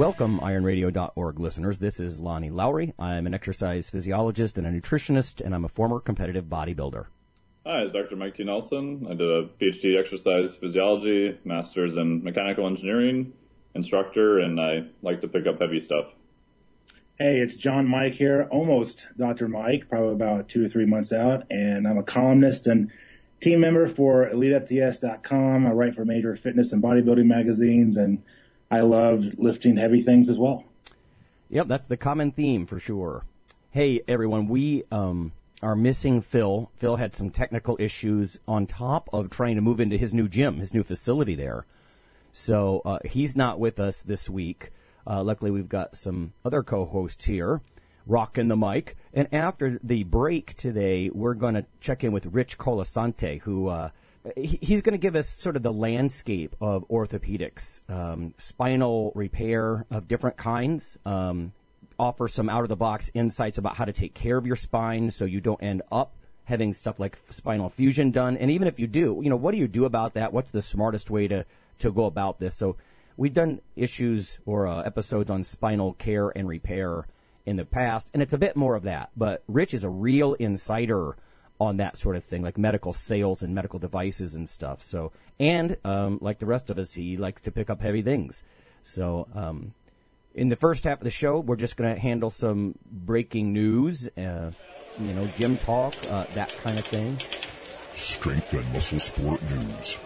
Welcome, ironradio.org listeners. This is Lonnie Lowery. I'm an exercise physiologist and a nutritionist, and I'm a former competitive bodybuilder. Hi, it's Dr. Mike T. Nelson. I did a PhD in exercise physiology, master's in mechanical engineering, instructor, and I like to pick up heavy stuff. Hey, it's John Mike here, almost Dr. Mike, probably about two or three months out, and I'm a columnist and team member for EliteFTS.com. I write for major fitness and bodybuilding magazines, and I love lifting heavy things as well. Yep, that's the common theme for sure. Hey, everyone, we um, are missing Phil. Phil had some technical issues on top of trying to move into his new gym, his new facility there. So uh, he's not with us this week. Uh, luckily, we've got some other co-hosts here, rocking the mic. And after the break today, we're going to check in with Rich Colasante, who uh, he's going to give us sort of the landscape of orthopedics, um, spinal repair of different kinds. Um, offer some out-of-the-box insights about how to take care of your spine so you don't end up having stuff like spinal fusion done. And even if you do, you know, what do you do about that? What's the smartest way to to go about this? So we've done issues or uh, episodes on spinal care and repair in the past, and it's a bit more of that. But Rich is a real insider on that sort of thing, like medical sales and medical devices and stuff. So, and um, like the rest of us, he likes to pick up heavy things. So, um, in the first half of the show, we're just going to handle some breaking news, uh, you know, gym talk, uh, that kind of thing. Strength and muscle sport news.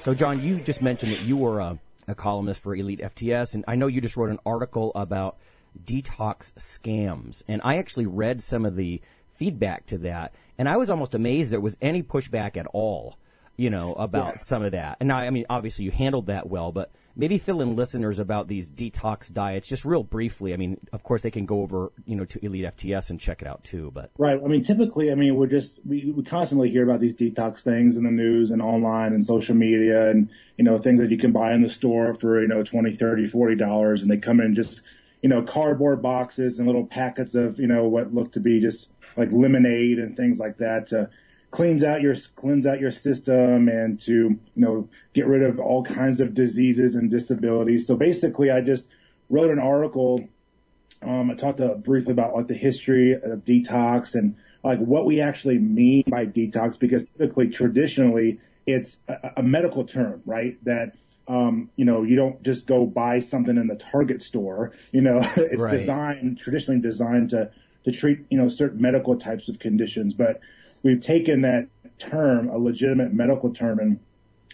So, John, you just mentioned that you were a, a, columnist for Elite FTS, and I know you just wrote an article about detox scams. And I actually read some of the feedback to that, and I was almost amazed there was any pushback at all, you know, about yeah. some of that. And now, I mean, obviously you handled that well, but maybe fill in listeners about these detox diets just real briefly. I mean, of course they can go over, you know, to Elite FTS and check it out too, but. Right. I mean, typically, I mean, we're just, we, we constantly hear about these detox things in the news and online and social media and, you know, things that you can buy in the store for, you know, 20, 30, 40 dollars and they come in just, you know, cardboard boxes and little packets of, you know, what look to be just like lemonade and things like that to, cleans out your cleanse out your system and to you know get rid of all kinds of diseases and disabilities. So basically, I just wrote an article. Um, I talked briefly about like the history of detox and like what we actually mean by detox because typically traditionally it's a, a medical term, right? That um, you know, you don't just go buy something in the Target store. You know, it's right. designed traditionally designed to to treat you know certain medical types of conditions, but we've taken that term, a legitimate medical term, and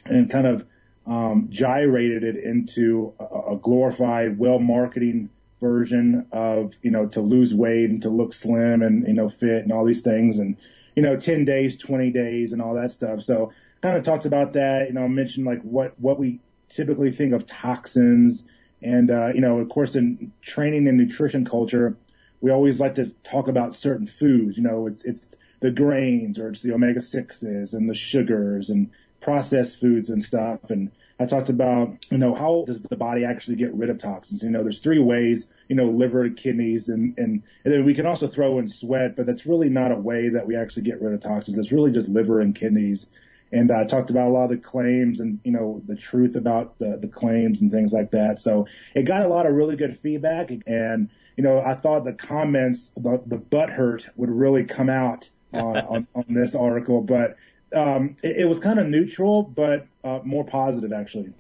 and kind of um, gyrated it into a, a glorified, well marketing version of you know to lose weight and to look slim and you know fit and all these things and you know 10 days 20 days and all that stuff. So kind of talked about that you know mentioned like what what we typically think of toxins and uh, you know of course in training and nutrition culture we always like to talk about certain foods you know it's it's the grains or it's the omega sixes and the sugars and processed foods and stuff. And I talked about, you know, how does the body actually get rid of toxins? You know, there's three ways, you know, liver, kidneys, and, and, and then we can also throw in sweat, but that's really not a way that we actually get rid of toxins. It's really just liver and kidneys. And I talked about a lot of the claims and, you know, the truth about the, the claims and things like that. So it got a lot of really good feedback. And, you know, I thought the comments about the butt hurt would really come out on, on, on, this article, but um, it, it, was kind of neutral, but uh, more positive actually.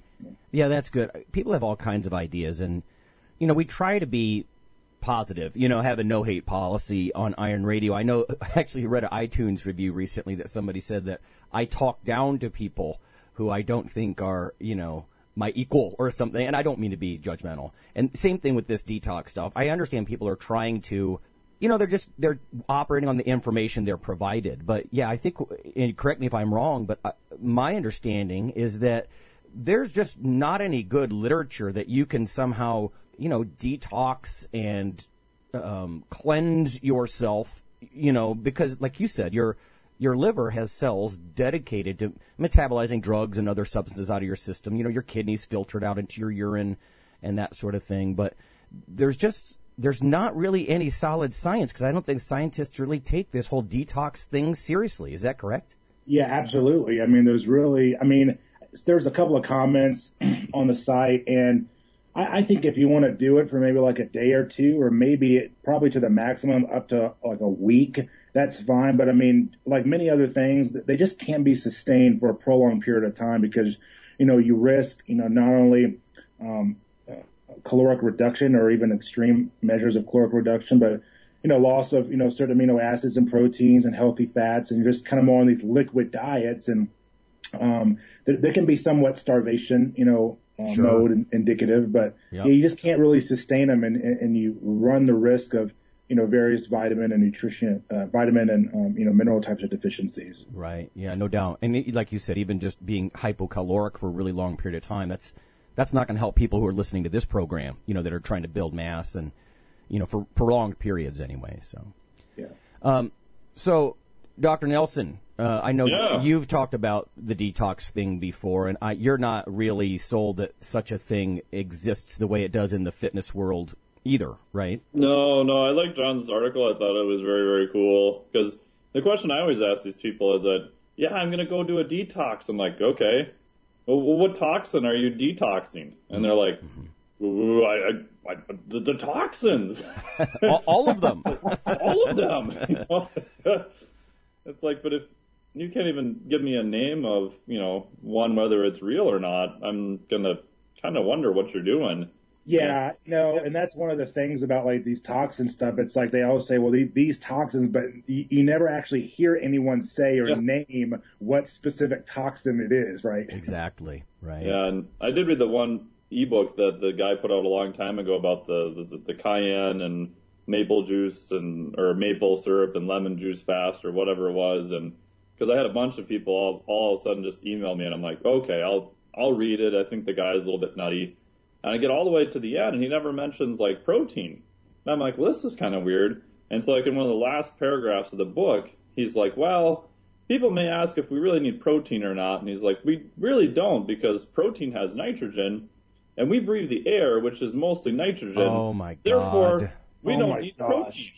Yeah, that's good. People have all kinds of ideas, and you know, we try to be positive. You know, have a no hate policy on Iron Radio. I know. I actually read an iTunes review recently that somebody said that I talk down to people who I don't think are, you know, my equal or something. And I don't mean to be judgmental. And same thing with this detox stuff. I understand people are trying to you know, they're just they're operating on the information they're provided. But yeah, I think, and correct me if I'm wrong, but uh, my understanding is that there's just not any good literature that you can somehow, you know, detox and um, cleanse yourself, you know, because like you said, your your liver has cells dedicated to metabolizing drugs and other substances out of your system. You know, your kidneys filtered out into your urine and that sort of thing. But there's just there's not really any solid science because I don't think scientists really take this whole detox thing seriously. Is that correct? Yeah, absolutely. I mean, there's really, I mean, there's a couple of comments on the site, and I, I think if you want to do it for maybe like a day or two, or maybe it, probably to the maximum up to like a week, that's fine. But I mean, like many other things, they just can't be sustained for a prolonged period of time because, you know, you risk, you know, not only um, uh, caloric reduction or even extreme measures of caloric reduction, but you know, loss of, you know, certain amino acids and proteins and healthy fats, and you're just kind of more on these liquid diets. And um, there, there can be somewhat starvation, you know, uh, Sure. mode in- indicative, but Yep. yeah, you just can't really sustain them, and and you run the risk of, you know, various vitamin and nutrition, uh, vitamin and, um, you know, mineral types of deficiencies. Right. Yeah, no doubt. And it, like you said, even just being hypocaloric for a really long period of time, that's that's not going to help people who are listening to this program. You know, that are trying to build mass and you know for prolonged periods anyway. So, Yeah. so Dr. Nelson, uh, I know Yeah. you've talked about the detox thing before, and I, you're not really sold that such a thing exists the way it does in the fitness world either, right? No, no, I like John's article. I thought it was very, very cool. Because the question I always ask these people is that, yeah, I'm going to go do a detox. I'm like, okay, well, what toxin are you detoxing? And they're like, mm-hmm. "Ooh, I, I, I, the, the toxins, all, all of them. all of them. You know? it's like, but if you can't even give me a name of, you know, one whether it's real or not, I'm gonna kind of wonder what you're doing. Yeah, no, know, and that's one of the things about like these toxin stuff. It's like they always say, well, the- these toxins, but you, you never actually hear anyone say or Yeah. name what specific toxin it is, right? exactly. Right. Yeah, and I did read the one ebook that the guy put out a long time ago about the the, the cayenne and maple juice and or maple syrup and lemon juice fast or whatever it was, and because I had a bunch of people all, all of a sudden just email me, and I'm like, okay, I'll I'll read it. I think the guy's a little bit nutty, and I get all the way to the end, and he never mentions like protein. And I'm like, well, this is kind of weird. And so, like in one of the last paragraphs of the book, he's like, well, people may ask if we really need protein or not, and he's like, we really don't because protein has nitrogen, and we breathe the air, which is mostly nitrogen. Oh, my Therefore, we Oh, don't my need gosh. protein.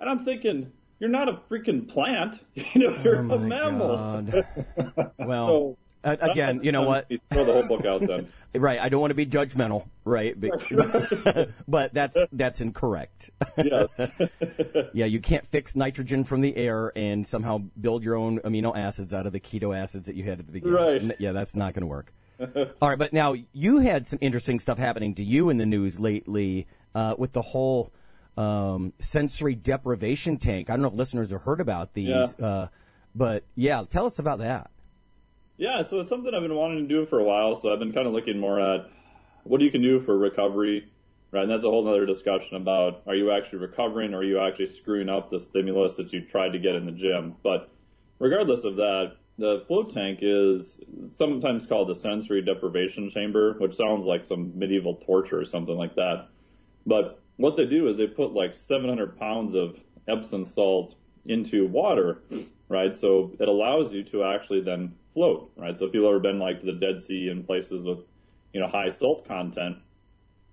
And I'm thinking, you're not a freaking plant. You know, you're Oh a mammal. God. Well, So, uh, again, you know what? Throw the whole book out then. Right. I don't want to be judgmental, right? But, but that's that's incorrect. yes. yeah, you can't fix nitrogen from the air and somehow build your own amino acids out of the keto acids that you had at the beginning. Right. Yeah, that's not going to work. All right, but now you had some interesting stuff happening to you in the news lately uh, with the whole um, sensory deprivation tank. I don't know if listeners have heard about these, Yeah. uh, but yeah, tell us about that. Yeah, so it's something I've been wanting to do for a while. So I've been kind of looking more at what you can do for recovery, right? And that's a whole other discussion about are you actually recovering or are you actually screwing up the stimulus that you tried to get in the gym? But regardless of that, the float tank is sometimes called the sensory deprivation chamber, which sounds like some medieval torture or something like that. But what they do is they put like 700 pounds of Epsom salt into water, right? So it allows you to actually then float, right? So if you've ever been like to the Dead Sea and places with, you know, high salt content,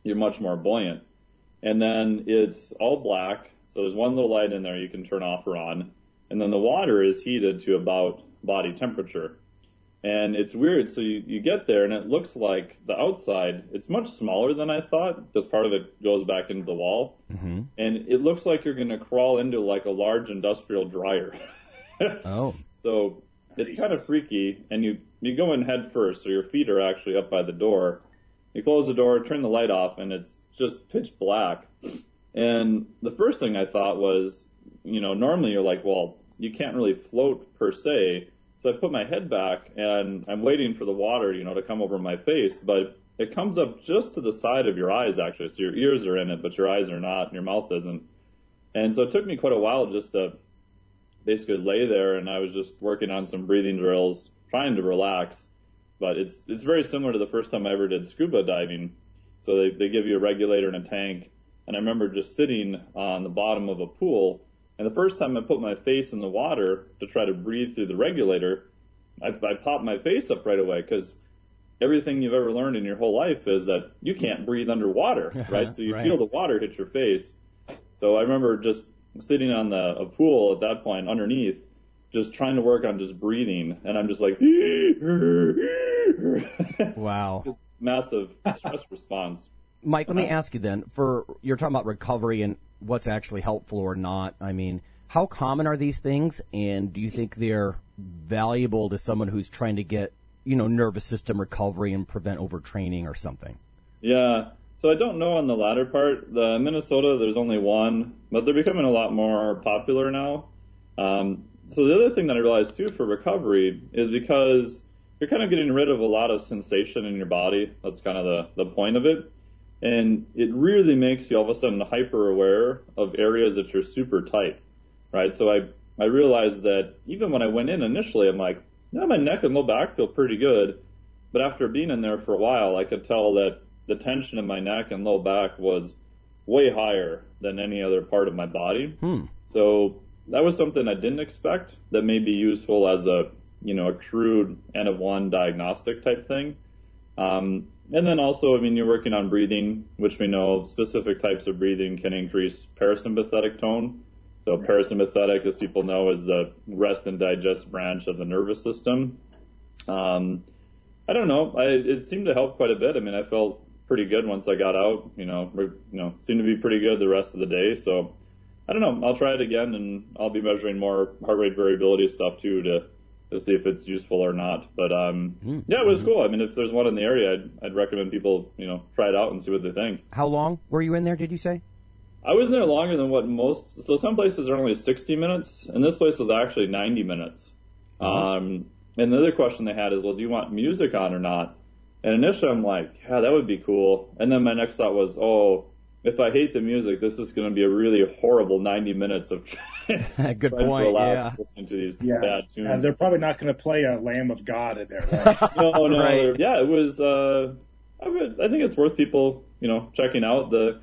you're much more buoyant. And then it's all black. So there's one little light in there you can turn off or on. And then the water is heated to about body temperature. And it's weird. So you, you get there and it looks like the outside, it's much smaller than I thought because part of it goes back into the wall. Mm-hmm. And it looks like you're going to crawl into like a large industrial dryer. Oh, So it's kind of freaky, and you you go in head first, so your feet are actually up by the door. You close the door, turn the light off, and it's just pitch black. And the first thing I thought was, you know, normally you're like, well, you can't really float per se. So I put my head back, and I'm waiting for the water, you know, to come over my face, but it comes up just to the side of your eyes, actually. So your ears are in it, but your eyes are not, and your mouth isn't. And so it took me quite a while just to basically lay there and I was just working on some breathing drills, trying to relax. but it's it's very similar to the first time I ever did scuba diving. So they they give you a regulator and a tank, and I remember just sitting on the bottom of a pool, and the first time I put my face in the water to try to breathe through the regulator, I, I popped my face up right away because everything you've ever learned in your whole life is that you can't breathe underwater, right? So you Right. feel the water hit your face. So I remember just sitting on the a pool at that point underneath, just trying to work on just breathing, and I'm just like, Wow. just massive stress response. Mike, let me ask you then. For you're talking about recovery and what's actually helpful or not. I mean, how common are these things, and do you think they're valuable to someone who's trying to get, you know, nervous system recovery and prevent overtraining or something? Yeah. So I don't know on the latter part. The Minnesota, there's only one, but they're becoming a lot more popular now. Um, so the other thing that I realized too for recovery is because you're kind of getting rid of a lot of sensation in your body. That's kind of the, the point of it. And it really makes you all of a sudden hyper aware of areas that you're super tight, right? So I, I realized that even when I went in initially, I'm like, yeah, my neck and low back feel pretty good. But after being in there for a while, I could tell that the tension in my neck and low back was way higher than any other part of my body. So that was something I didn't expect that may be useful as a, you know, a crude N of one diagnostic type thing. Um, and then also, I mean, you're working on breathing, which we know specific types of breathing can increase parasympathetic tone. So parasympathetic, as people know, is the rest and digest branch of the nervous system. Um, I don't know. I, it seemed to help quite a bit. I mean, I felt pretty good once I got out. You know, re- you know, seemed to be pretty good the rest of the day. So I don't know. I'll try it again, and I'll be measuring more heart rate variability stuff too to to see if it's useful or not. But um, yeah, it was cool. I mean, if there's one in the area, I'd, I'd recommend people you know try it out and see what they think. How long were you in there? Did you say? I was in there longer than what most. So some places are only 60 minutes, and this place was actually 90 minutes. Um, and the other question they had is, well, do you want music on or not? And initially, I'm like, yeah, that would be cool. And then my next thought was, oh, if I hate the music, this is going to be a really horrible 90 minutes of Good trying to point. relax, Yeah. listening to these Yeah, bad tunes. Uh, they're probably not going to play a Lamb of God in there. Right? no, no, Right. yeah, it was. Uh, I, would, I think it's worth people, you know, checking out the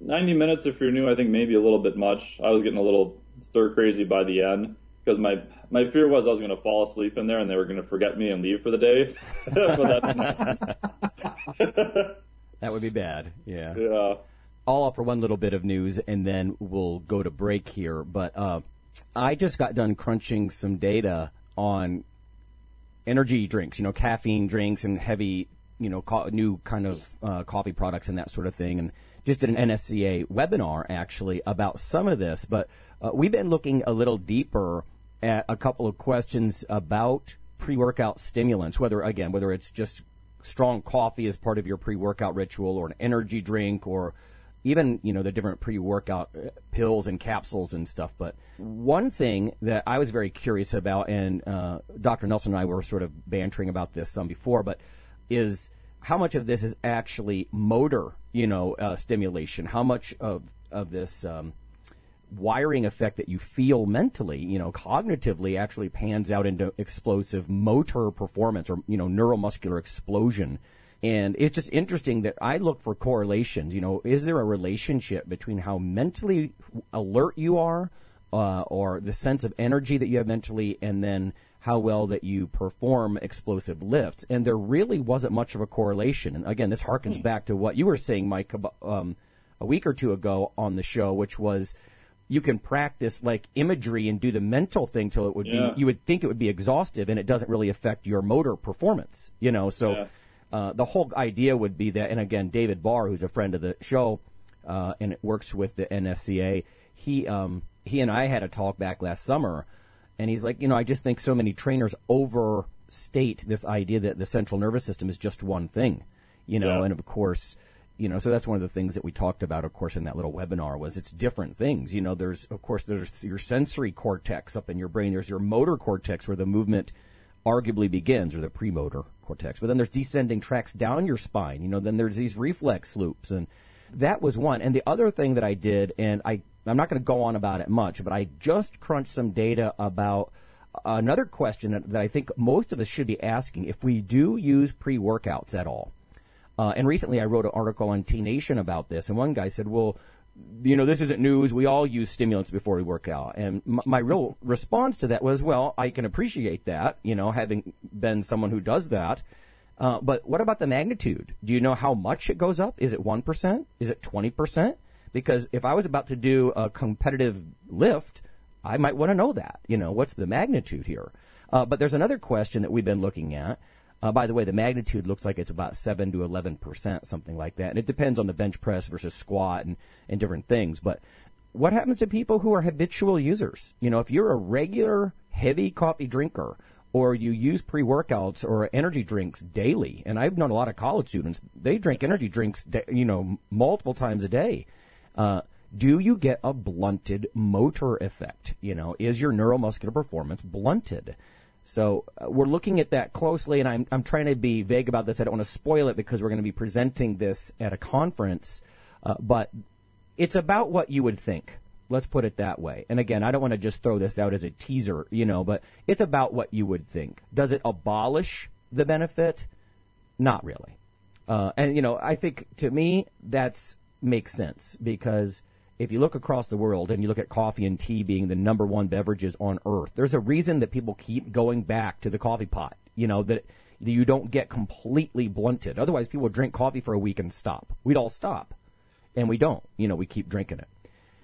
90 minutes if you're new. I think maybe a little bit much. I was getting a little stir crazy by the end because my my fear was I was going to fall asleep in there and they were going to forget me and leave for the day. but that didn't happen. That would be bad. Yeah. yeah. I'll offer one little bit of news and then we'll go to break here. But uh, I just got done crunching some data on energy drinks, you know, caffeine drinks and heavy, you know, co- new kind of uh, coffee products and that sort of thing. And just did an NSCA webinar actually about some of this. But uh, we've been looking a little deeper at a couple of questions about pre-workout stimulants, whether again, whether it's just strong coffee as part of your pre-workout ritual or an energy drink or even you know the different pre-workout uh, pills and capsules and stuff. But one thing that i was very curious about and uh, dr nelson and i were sort of bantering about this some before but is how much of this is actually motor you know uh, stimulation? How much of of this um, wiring effect that you feel mentally, you know, cognitively actually pans out into explosive motor performance or, you know, neuromuscular explosion. And it's just interesting that I look for correlations. You know, is there a relationship between how mentally alert you are, uh, or the sense of energy that you have mentally, and then how well that you perform explosive lifts? And there really wasn't much of a correlation. And again, this harkens back to what you were saying, Mike, um, a week or two ago on the show, which was you can practice like imagery and do the mental thing till it would Yeah. be you would think it would be exhaustive and it doesn't really affect your motor performance you know so Yeah. uh, the whole idea would be that and again david barr who's a friend of the show uh, and works with the nsca he um, he and i had a talk back last summer and he's like you know i just think so many trainers overstate this idea that the central nervous system is just one thing you know Yeah. and of course you know so that's one of the things that we talked about of course in that little webinar was it's different things. You know there's of course there's your sensory cortex up in your brain. There's your motor cortex where the movement arguably begins or the premotor cortex. But then there's descending tracks down your spine. You know then there's these reflex loops and that was one. And the other thing that i did and i i'm not going to go on about it much but i just crunched some data about another question that, I think most of us should be asking: if we do use pre-workouts at all, uh, and recently I wrote an article on T Nation about this, and one guy said, "Well, you know, this isn't news. We all use stimulants before we work out." And m- my real response to that was, "Well, I can appreciate that. You know, having been someone who does that." Uh, but what about the magnitude? Do you know how much it goes up? Is it 1%? Is it 20%? Because if I was about to do a competitive lift, I might want to know that. You know, what's the magnitude here? Uh, but there's another question that we've been looking at. Uh, by the way, the magnitude looks like it's about 7 to 11%, something like that. And it depends on the bench press versus squat and, and different things. But what happens to people who are habitual users? You know, if you're a regular heavy coffee drinker, or you use pre-workouts or energy drinks daily. And I've known a lot of college students; they drink energy drinks, you know, multiple times a day. Uh, do you get a blunted motor effect? You know, is your neuromuscular performance blunted? So uh, we're looking at that closely, and I'm I'm trying to be vague about this. I don't want to spoil it because we're going to be presenting this at a conference, uh, but it's about what you would think. Let's put it that way. And again, I don't want to just throw this out as a teaser, you know, but it's about what you would think. Does it abolish the benefit? Not really. Uh, and you know, I think to me that's makes sense because if you look across the world and you look at coffee and tea being the number one beverages on earth, there's a reason that people keep going back to the coffee pot. You know that you don't get completely blunted. Otherwise, people drink coffee for a week and stop. We'd all stop, and we don't. You know, we keep drinking it.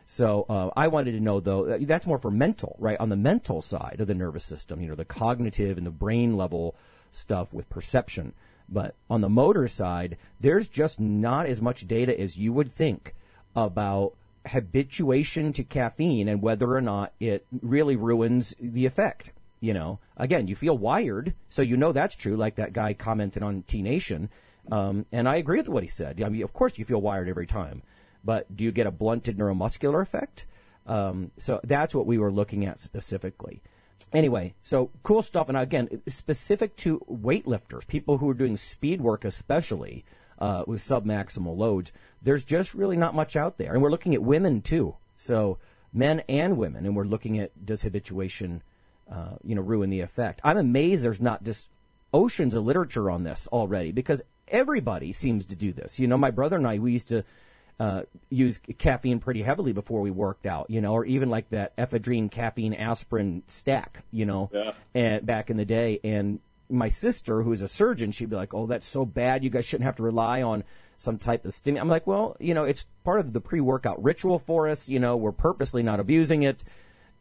So uh, I wanted to know though uh, that's more for mental, right? On the mental side of the nervous system, you know, the cognitive and the brain level stuff with perception. But on the motor side, there's just not as much data as you would think about habituation to caffeine and whether or not it really ruins the effect. You know, again, you feel wired, so you know that's true. Like that guy commented on T Nation, um, and I agree with what he said. I mean, of course, you feel wired every time but do you get a blunted neuromuscular effect? Um, so that's what we were looking at specifically. Anyway, so cool stuff. And again, specific to weightlifters, people who are doing speed work, especially uh, with submaximal loads, there's just really not much out there. And we're looking at women too. So men and women, and we're looking at does habituation, uh, you know, ruin the effect. I'm amazed there's not just oceans of literature on this already because everybody seems to do this. You know, my brother and I, we used to uh, use caffeine pretty heavily before we worked out, you know, or even like that ephedrine caffeine aspirin stack, you know, yeah. and back in the day. And my sister, who's a surgeon, she'd be like, "Oh, that's so bad. You guys shouldn't have to rely on some type of stimulant." I'm like, "Well, you know, it's part of the pre-workout ritual for us. You know, we're purposely not abusing it."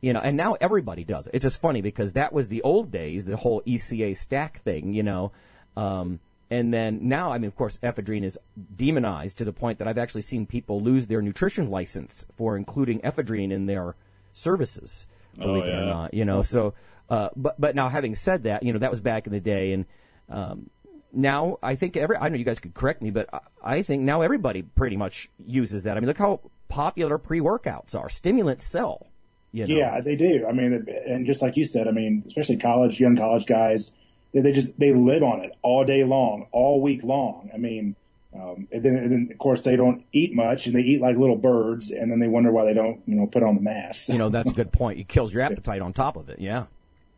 You know, and now everybody does it. It's just funny because that was the old days, the whole ECA stack thing, you know. Um, and then now, I mean, of course, ephedrine is demonized to the point that I've actually seen people lose their nutrition license for including ephedrine in their services. Believe oh, yeah. it or not, you know. So, uh, but but now having said that, you know, that was back in the day, and um, now I think every I know you guys could correct me, but I, I think now everybody pretty much uses that. I mean, look how popular pre-workouts are. Stimulants sell. You know? Yeah, they do. I mean, and just like you said, I mean, especially college, young college guys they, they just they live on it all day long, all week long. I mean, um, and, then, and then of course they don't eat much, and they eat like little birds, and then they wonder why they don't you know put on the mass. You know, that's a good point. It kills your appetite on top of it. Yeah,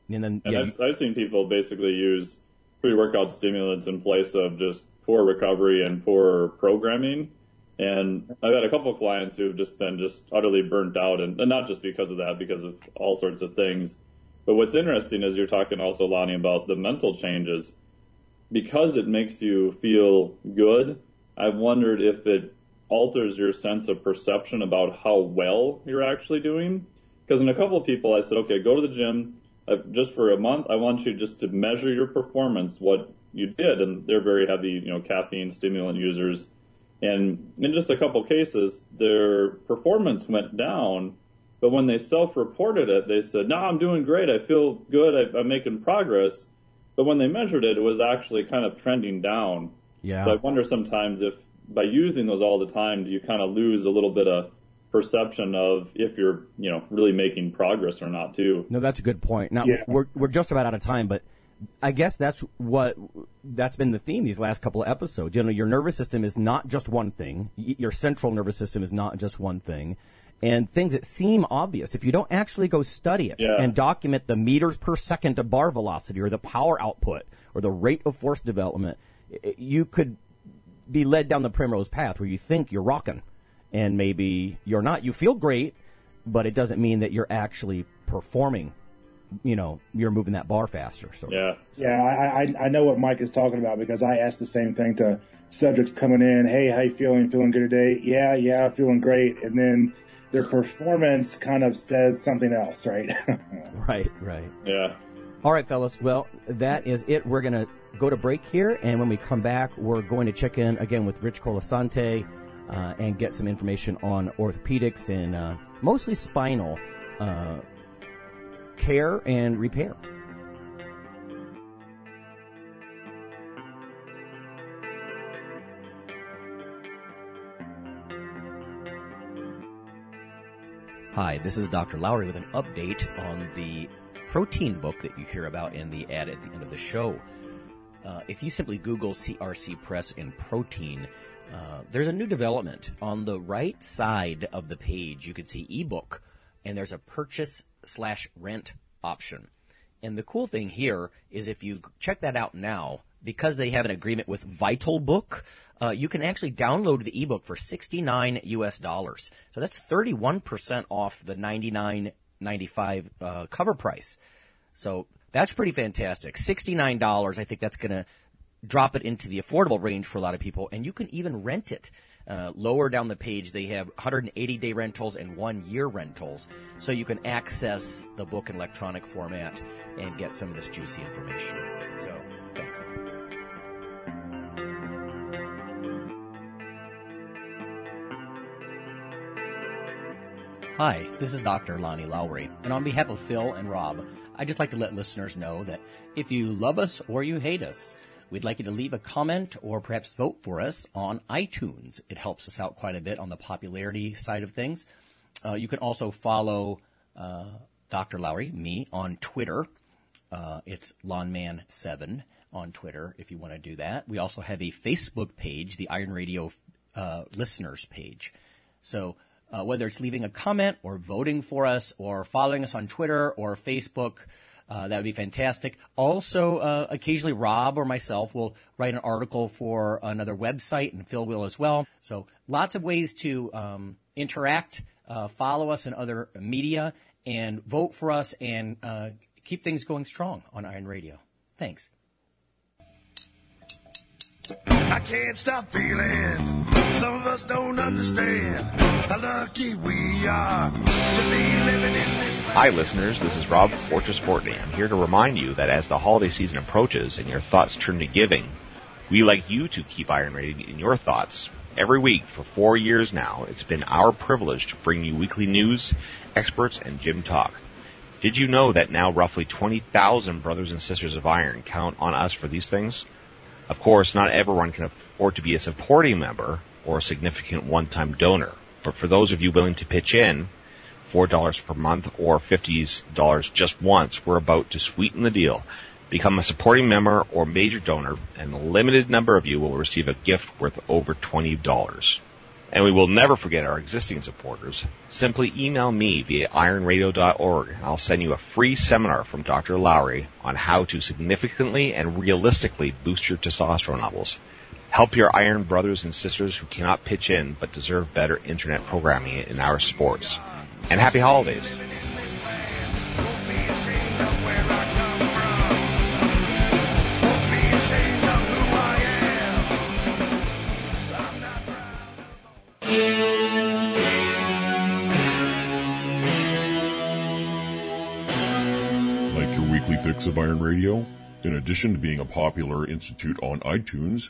and then and yeah. I've, I've seen people basically use pre-workout stimulants in place of just poor recovery and poor programming. And I've had a couple of clients who've just been just utterly burnt out, and, and not just because of that, because of all sorts of things. But what's interesting is you're talking also, Lonnie, about the mental changes. Because it makes you feel good, I've wondered if it alters your sense of perception about how well you're actually doing. Because in a couple of people, I said, okay, go to the gym uh, just for a month. I want you just to measure your performance, what you did. And they're very heavy, you know, caffeine stimulant users. And in just a couple cases, their performance went down but when they self-reported it, they said, "No, I'm doing great. I feel good. I, am making progress." But when they measured it, it was actually kind of trending down. Yeah. So I wonder sometimes if by using those all the time, do you kind of lose a little bit of perception of if you're, you know, really making progress or not too. No, that's a good point. Now Yeah. we're we're just about out of time, but I guess that's what that's been the theme these last couple of episodes. You know, your nervous system is not just one thing. Your central nervous system is not just one thing. and things that seem obvious. If you don't actually go study it Yeah. and document the meters per second of bar velocity or the power output or the rate of force development, you could be led down the primrose path where you think you're rocking and maybe you're not. You feel great, but it doesn't mean that you're actually performing. You know, you're moving that bar faster. So Yeah. Yeah, I, I I know what Mike is talking about because I asked the same thing to subjects coming in. Hey, how you feeling? Feeling good today? Yeah, yeah, feeling great. And then their performance kind of says something else, right? right, right. Yeah. All right, fellas. Well, that is it. We're going to go to break here, and when we come back, we're going to check in again with Rich Colasante uh, and get some information on orthopedics and uh, mostly spinal uh, care and repair. Hi, this is Dr. Lowery with an update on the protein book that you hear about in the ad at the end of the show. Uh, if you simply Google CRC Press and protein, uh, there's a new development. On the right side of the page, you can see ebook, and there's a purchase slash rent option. And the cool thing here is if you check that out now, because they have an agreement with VitalBook, uh, you can actually download the ebook for 69 US dollars. So that's 31% off the 99.95 uh, cover price. So that's pretty fantastic. $69, I think that's going to drop it into the affordable range for a lot of people, and you can even rent it. Uh, lower down the page, they have 180 day rentals and one year rentals, so you can access the book in electronic format and get some of this juicy information. So, thanks. Hi, this is Dr. Lonnie Lowery, and on behalf of Phil and Rob, I'd just like to let listeners know that if you love us or you hate us, we'd like you to leave a comment or perhaps vote for us on iTunes. It helps us out quite a bit on the popularity side of things. Uh, you can also follow uh, Dr. Lowery, me, on Twitter. Uh, it's Lawnman7 on Twitter if you want to do that. We also have a Facebook page, the Iron Radio uh, listeners page. So uh, whether it's leaving a comment or voting for us or following us on Twitter or Facebook, uh, that would be fantastic. Also, uh, occasionally Rob or myself will write an article for another website, and Phil will as well. So lots of ways to um, interact, uh, follow us in other media, and vote for us, and uh, keep things going strong on Iron Radio. Thanks. I can't stop feeling. Some of us don't understand how lucky we are to be living in. Hi, listeners. This is Rob Fortress Fortney. I'm here to remind you that as the holiday season approaches and your thoughts turn to giving, we like you to keep Iron Radio in your thoughts. Every week for four years now, it's been our privilege to bring you weekly news, experts, and gym talk. Did you know that now roughly 20,000 brothers and sisters of Iron count on us for these things? Of course, not everyone can afford to be a supporting member or a significant one-time donor. But for those of you willing to pitch in, $4 per month or $50 just once, we're about to sweeten the deal. Become a supporting member or major donor, and a limited number of you will receive a gift worth over $20. And we will never forget our existing supporters. Simply email me via ironradio.org and I'll send you a free seminar from Dr. Lowery on how to significantly and realistically boost your testosterone levels. Help your iron brothers and sisters who cannot pitch in but deserve better internet programming in our sports. And happy holidays. Like your weekly fix of Iron Radio? In addition to being a popular institute on iTunes,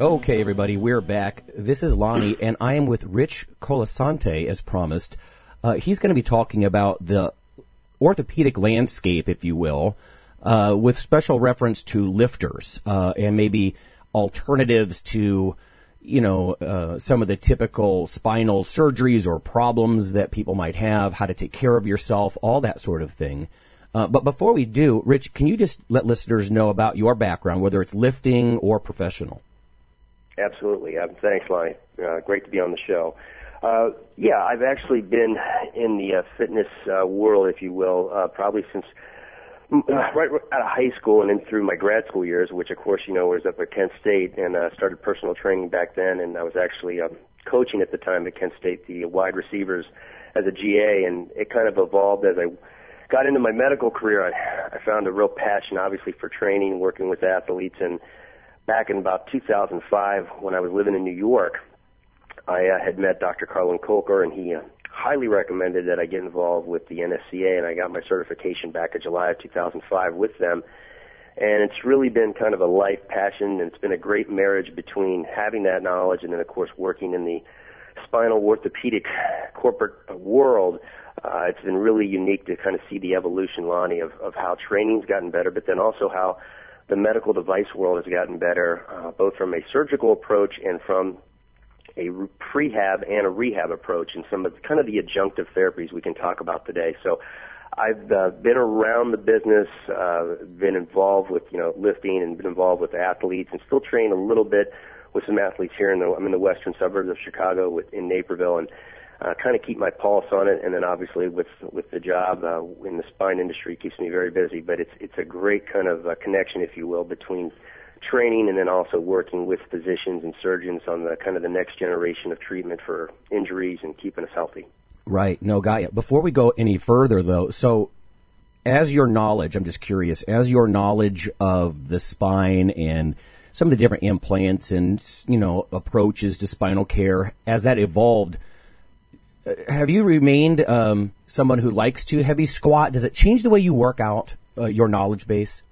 Okay, everybody, we're back. This is Lonnie, and I am with Rich Colasante, as promised. Uh, he's going to be talking about the orthopedic landscape, if you will, uh, with special reference to lifters uh, and maybe alternatives to you know, uh, some of the typical spinal surgeries or problems that people might have, how to take care of yourself, all that sort of thing. Uh, but before we do, Rich, can you just let listeners know about your background, whether it's lifting or professional? Absolutely. Um, thanks, Lonnie. Uh, great to be on the show. Uh, yeah, I've actually been in the uh, fitness uh, world, if you will, uh, probably since uh, right out of high school and then through my grad school years, which of course you know was up at Kent State, and uh, started personal training back then, and I was actually um, coaching at the time at Kent State the wide receivers as a GA, and it kind of evolved as I got into my medical career. I, I found a real passion, obviously, for training, working with athletes, and back in about 2005, when I was living in New York, I uh, had met Dr. Carlin Kolker, and he uh, highly recommended that I get involved with the NSCA, and I got my certification back in July of 2005 with them. And it's really been kind of a life passion, and it's been a great marriage between having that knowledge and then, of course, working in the spinal orthopedic corporate world. Uh, it's been really unique to kind of see the evolution, Lonnie, of, of how training's gotten better, but then also how the medical device world has gotten better, uh, both from a surgical approach and from a prehab and a rehab approach and some of the, kind of the adjunctive therapies we can talk about today. So I've uh, been around the business, uh, been involved with, you know, lifting and been involved with athletes and still train a little bit with some athletes here in the, I'm in the western suburbs of Chicago with, in Naperville and uh, kind of keep my pulse on it. And then obviously with, with the job, uh, in the spine industry keeps me very busy, but it's, it's a great kind of uh, connection, if you will, between training and then also working with physicians and surgeons on the kind of the next generation of treatment for injuries and keeping us healthy. Right. No, you. Before we go any further though, so as your knowledge, I'm just curious, as your knowledge of the spine and some of the different implants and, you know, approaches to spinal care, as that evolved, have you remained um, someone who likes to heavy squat? Does it change the way you work out uh, your knowledge base?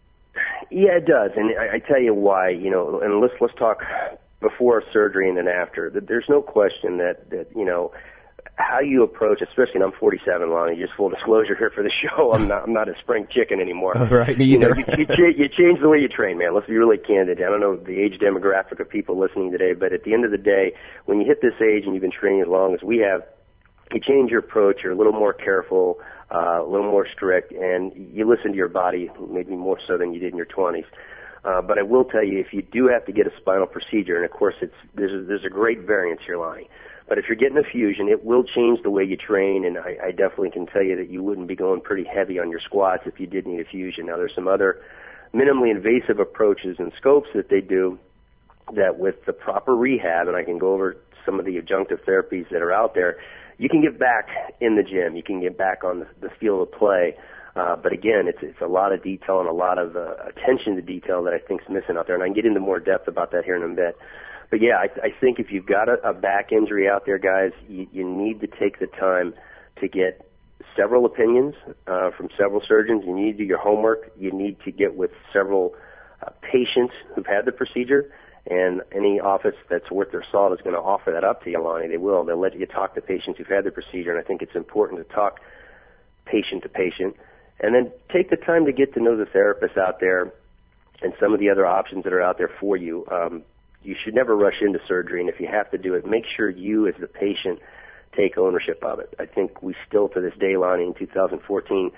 Yeah, it does, and I, I tell you why. You know, and let's let's talk before surgery and then after. There's no question that that you know how you approach, especially, and I'm 47, Lonnie. Just full disclosure here for the show, I'm not I'm not a spring chicken anymore. right, me either. You, know, you, you, you change the way you train, man. Let's be really candid. I don't know the age demographic of people listening today, but at the end of the day, when you hit this age and you've been training as long as we have, you change your approach. You're a little more careful uh, a little more strict, and you listen to your body maybe more so than you did in your 20s. Uh, but I will tell you, if you do have to get a spinal procedure, and of course it's there's a, there's a great variance here, Lonnie. But if you're getting a fusion, it will change the way you train, and I, I definitely can tell you that you wouldn't be going pretty heavy on your squats if you did need a fusion. Now there's some other minimally invasive approaches and scopes that they do that with the proper rehab, and I can go over some of the adjunctive therapies that are out there, you can get back in the gym. You can get back on the, the field of play. Uh, but again, it's it's a lot of detail and a lot of uh, attention to detail that I think is missing out there, and I can get into more depth about that here in a bit. But yeah, I, I think if you've got a, a back injury out there, guys, you, you need to take the time to get several opinions uh, from several surgeons. You need to do your homework. You need to get with several uh, patients who've had the procedure and any office that's worth their salt is going to offer that up to you, Lonnie. They will. They'll let you talk to patients who've had the procedure, and I think it's important to talk patient to patient. And then take the time to get to know the therapists out there and some of the other options that are out there for you. Um, you should never rush into surgery, and if you have to do it, make sure you, as the patient, take ownership of it. I think we still, to this day, Lonnie, in 2014,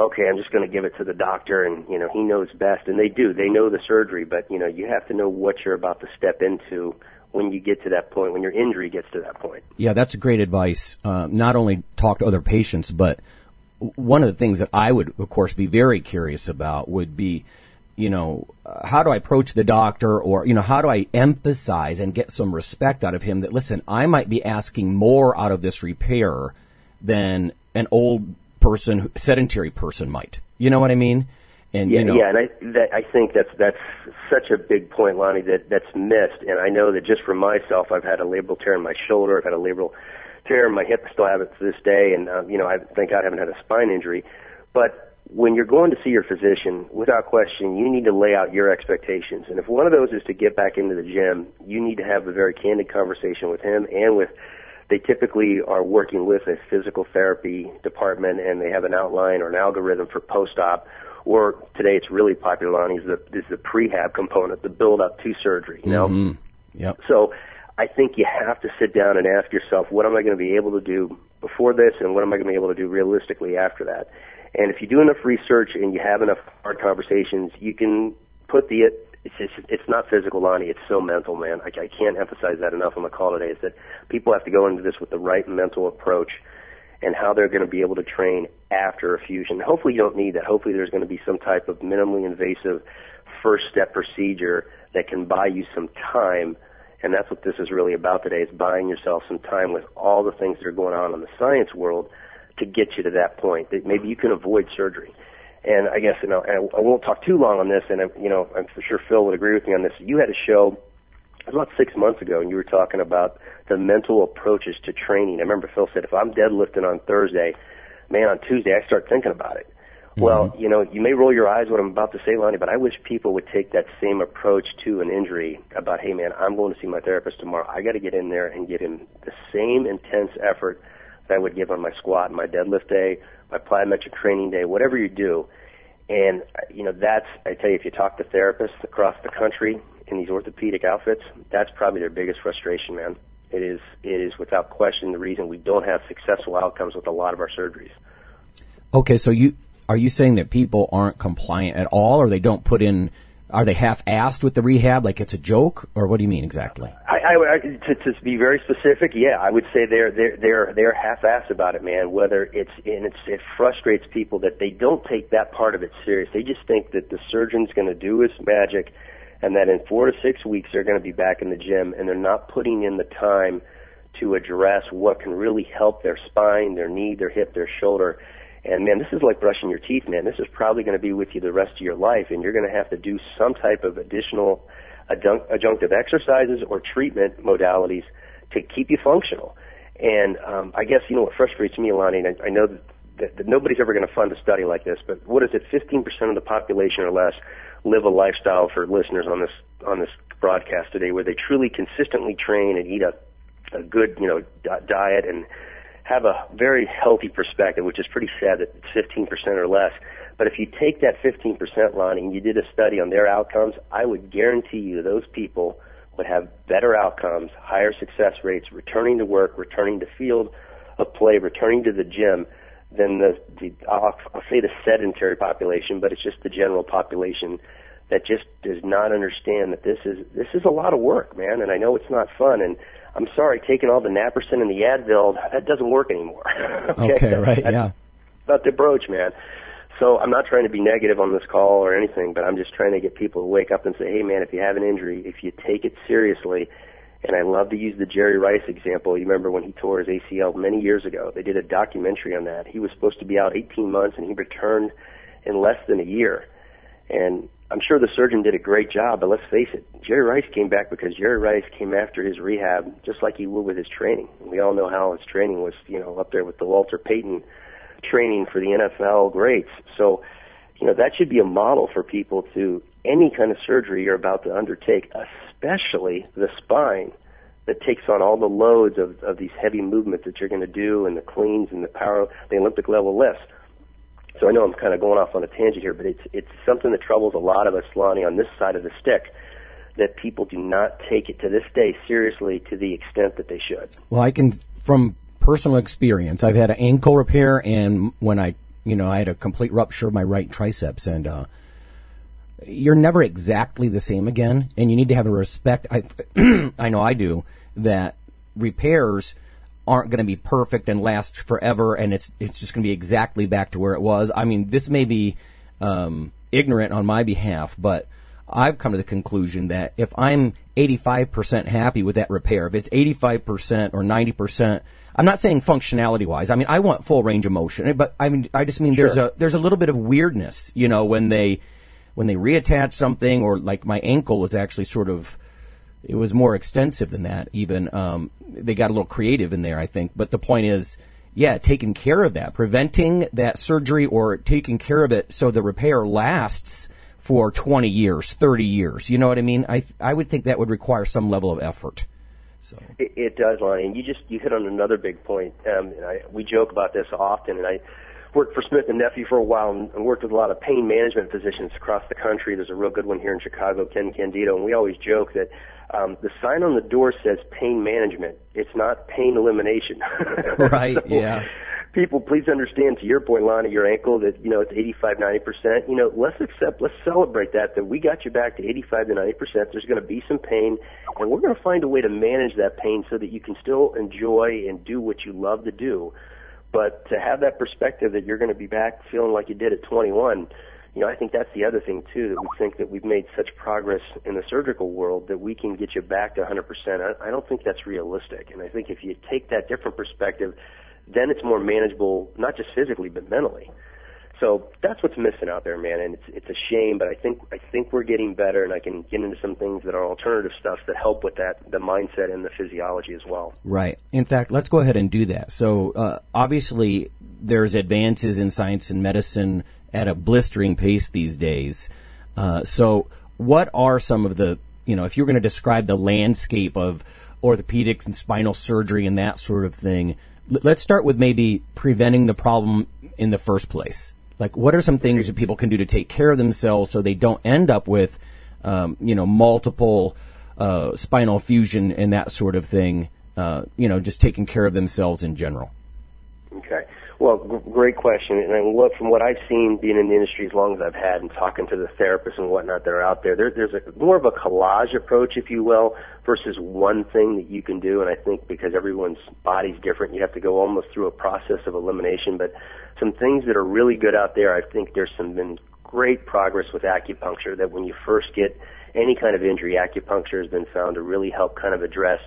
okay, I'm just going to give it to the doctor and, you know, he knows best. And they do. They know the surgery, but, you know, you have to know what you're about to step into when you get to that point, when your injury gets to that point. Yeah, that's great advice. Uh, not only talk to other patients, but one of the things that I would, of course, be very curious about would be, you know, how do I approach the doctor or, you know, how do I emphasize and get some respect out of him that, listen, I might be asking more out of this repair than an old person, sedentary person might. You know what I mean? And yeah, you know, yeah, and I that, I think that's that's such a big point, Lonnie, that that's missed. And I know that just for myself, I've had a labral tear in my shoulder, I've had a labral tear in my hip, I still have it to this day, and um, you know, I thank God I haven't had a spine injury. But when you're going to see your physician, without question, you need to lay out your expectations. And if one of those is to get back into the gym, you need to have a very candid conversation with him and with they typically are working with a physical therapy department and they have an outline or an algorithm for post-op or today it's really popular, Lonnie, is the is the prehab component, the build up to surgery. You know, Mhm. Yep. so I think you have to sit down and ask yourself, what am I going to be able to do before this, and what am I going to be able to do realistically after that? And if you do enough research and you have enough hard conversations, you can put the it's just, it's not physical, Lonnie. It's so mental, man. I, I can't emphasize that enough on the call today. Is that people have to go into this with the right mental approach and how they're going to be able to train after a fusion. Hopefully, you don't need that. Hopefully, there's going to be some type of minimally invasive first step procedure that can buy you some time. And that's what this is really about today: is buying yourself some time with all the things that are going on in the science world to get you to that point that maybe you can avoid surgery. And I guess you know I, I won't talk too long on this, and I, you know I'm for sure Phil would agree with me on this. You had a show about six months ago, and you were talking about the mental approaches to training. I remember Phil said, if I'm deadlifting on Thursday, man, on Tuesday I start thinking about it. Mm-hmm. Well, you know, you may roll your eyes what I'm about to say, Lonnie, but I wish people would take that same approach to an injury about, hey, man, I'm going to see my therapist tomorrow. I got to get in there and get him the same intense effort that I would give on my squat, and my deadlift day, my plyometric training day, whatever you do. And you know, that's I tell you, if you talk to therapists across the country in these orthopedic outfits, that's probably their biggest frustration, man. It is it is without question the reason we don't have successful outcomes with a lot of our surgeries. Okay, so you are you saying that people aren't compliant at all, or they don't put in? Are they half-assed with the rehab, like it's a joke, or what do you mean exactly? I, I, I to, to be very specific, yeah, I would say they're they're they're they're half-assed about it, man. Whether it's and it's it frustrates people that they don't take that part of it serious. They just think that the surgeon's going to do his magic, and that in four to six weeks they're going to be back in the gym, and they're not putting in the time to address what can really help their spine, their knee, their hip, their shoulder. And man, this is like brushing your teeth, man. This is probably going to be with you the rest of your life, and you're going to have to do some type of additional adjunct, adjunctive exercises or treatment modalities to keep you functional. And um, I guess you know what frustrates me, Alani, and I, I know that, that, that nobody's ever going to fund a study like this, but what is it? 15% of the population or less live a lifestyle for listeners on this on this broadcast today, where they truly consistently train and eat a a good you know di- diet and have a very healthy perspective, which is pretty sad that it's 15% or less. But if you take that 15%, Lonnie, and you did a study on their outcomes, I would guarantee you those people would have better outcomes, higher success rates, returning to work, returning to field of play, returning to the gym than the, the I'll, I'll say the sedentary population, but it's just the general population that just does not understand that this is this is a lot of work, man. And I know it's not fun. And I'm sorry, taking all the Naprosyn and the Advil that doesn't work anymore. Okay, right, That's yeah. About the approach, man. So I'm not trying to be negative on this call or anything, but I'm just trying to get people to wake up and say, hey, man, if you have an injury, if you take it seriously, and I love to use the Jerry Rice example. You remember when he tore his ACL many years ago? They did a documentary on that. He was supposed to be out 18 months, and he returned in less than a year. And I'm sure the surgeon did a great job, but let's face it, Jerry Rice came back because Jerry Rice came after his rehab just like he would with his training. We all know how his training was, you know, up there with the Walter Payton training for the NFL greats. So, you know, that should be a model for people to any kind of surgery you're about to undertake, especially the spine that takes on all the loads of, of these heavy movements that you're going to do and the cleans and the power, the Olympic level lifts. So I know I'm kind of going off on a tangent here, but it's it's something that troubles a lot of us, Lonnie, on this side of the stick, that people do not take it to this day seriously to the extent that they should. Well, I can, from personal experience, I've had an ankle repair, and when I, you know, I had a complete rupture of my right triceps, and uh, you're never exactly the same again, and you need to have a respect. I, I know I do that repairs aren't going to be perfect and last forever, and it's it's just going to be exactly back to where it was. I mean, this may be um, ignorant on my behalf, but I've come to the conclusion that if I'm 85% happy with that repair, if it's 85% or 90%, I'm not saying functionality wise. I mean, I want full range of motion, but I mean, I just mean there's a there's a little bit of weirdness, you know, when they when they reattach something or like my ankle was actually sort of it was more extensive than that even um, they got a little creative in there i think but the point is yeah taking care of that preventing that surgery or taking care of it so the repair lasts for 20 years 30 years you know what i mean i i would think that would require some level of effort so It, it does, Lonnie. And you just you hit on another big point. Um, and I, we joke about this often, and I worked for Smith and Nephew for a while and, and worked with a lot of pain management physicians across the country. There's a real good one here in Chicago, Ken Candido, and we always joke that um, the sign on the door says pain management. It's not pain elimination. right. So, yeah. People, please understand to your point, Lonnie, your ankle that, you know, it's 85, 90%. You know, let's accept, let's celebrate that, that we got you back to 85 to 90%. There's going to be some pain, and we're going to find a way to manage that pain so that you can still enjoy and do what you love to do. But to have that perspective that you're going to be back feeling like you did at 21, you know, I think that's the other thing too that we think that we've made such progress in the surgical world that we can get you back to 100%. I, I don't think that's realistic, and I think if you take that different perspective, then it's more manageable, not just physically but mentally. So that's what's missing out there, man, and it's it's a shame. But I think I think we're getting better, and I can get into some things that are alternative stuff that help with that, the mindset and the physiology as well. Right. In fact, let's go ahead and do that. So uh, obviously, there's advances in science and medicine at a blistering pace these days. Uh, so, what are some of the you know, if you're going to describe the landscape of orthopedics and spinal surgery and that sort of thing, l- let's start with maybe preventing the problem in the first place. Like, what are some things that people can do to take care of themselves so they don't end up with, um, you know, multiple uh, spinal fusion and that sort of thing? Uh, you know, just taking care of themselves in general. Okay. Well, g- great question. And I look from what I've seen being in the industry as long as I've had and talking to the therapists and whatnot that are out there, there there's a more of a collage approach, if you will, versus one thing that you can do. And I think because everyone's body's different, you have to go almost through a process of elimination. But some things that are really good out there, I think there's some been great progress with acupuncture that when you first get any kind of injury, acupuncture has been found to really help kind of address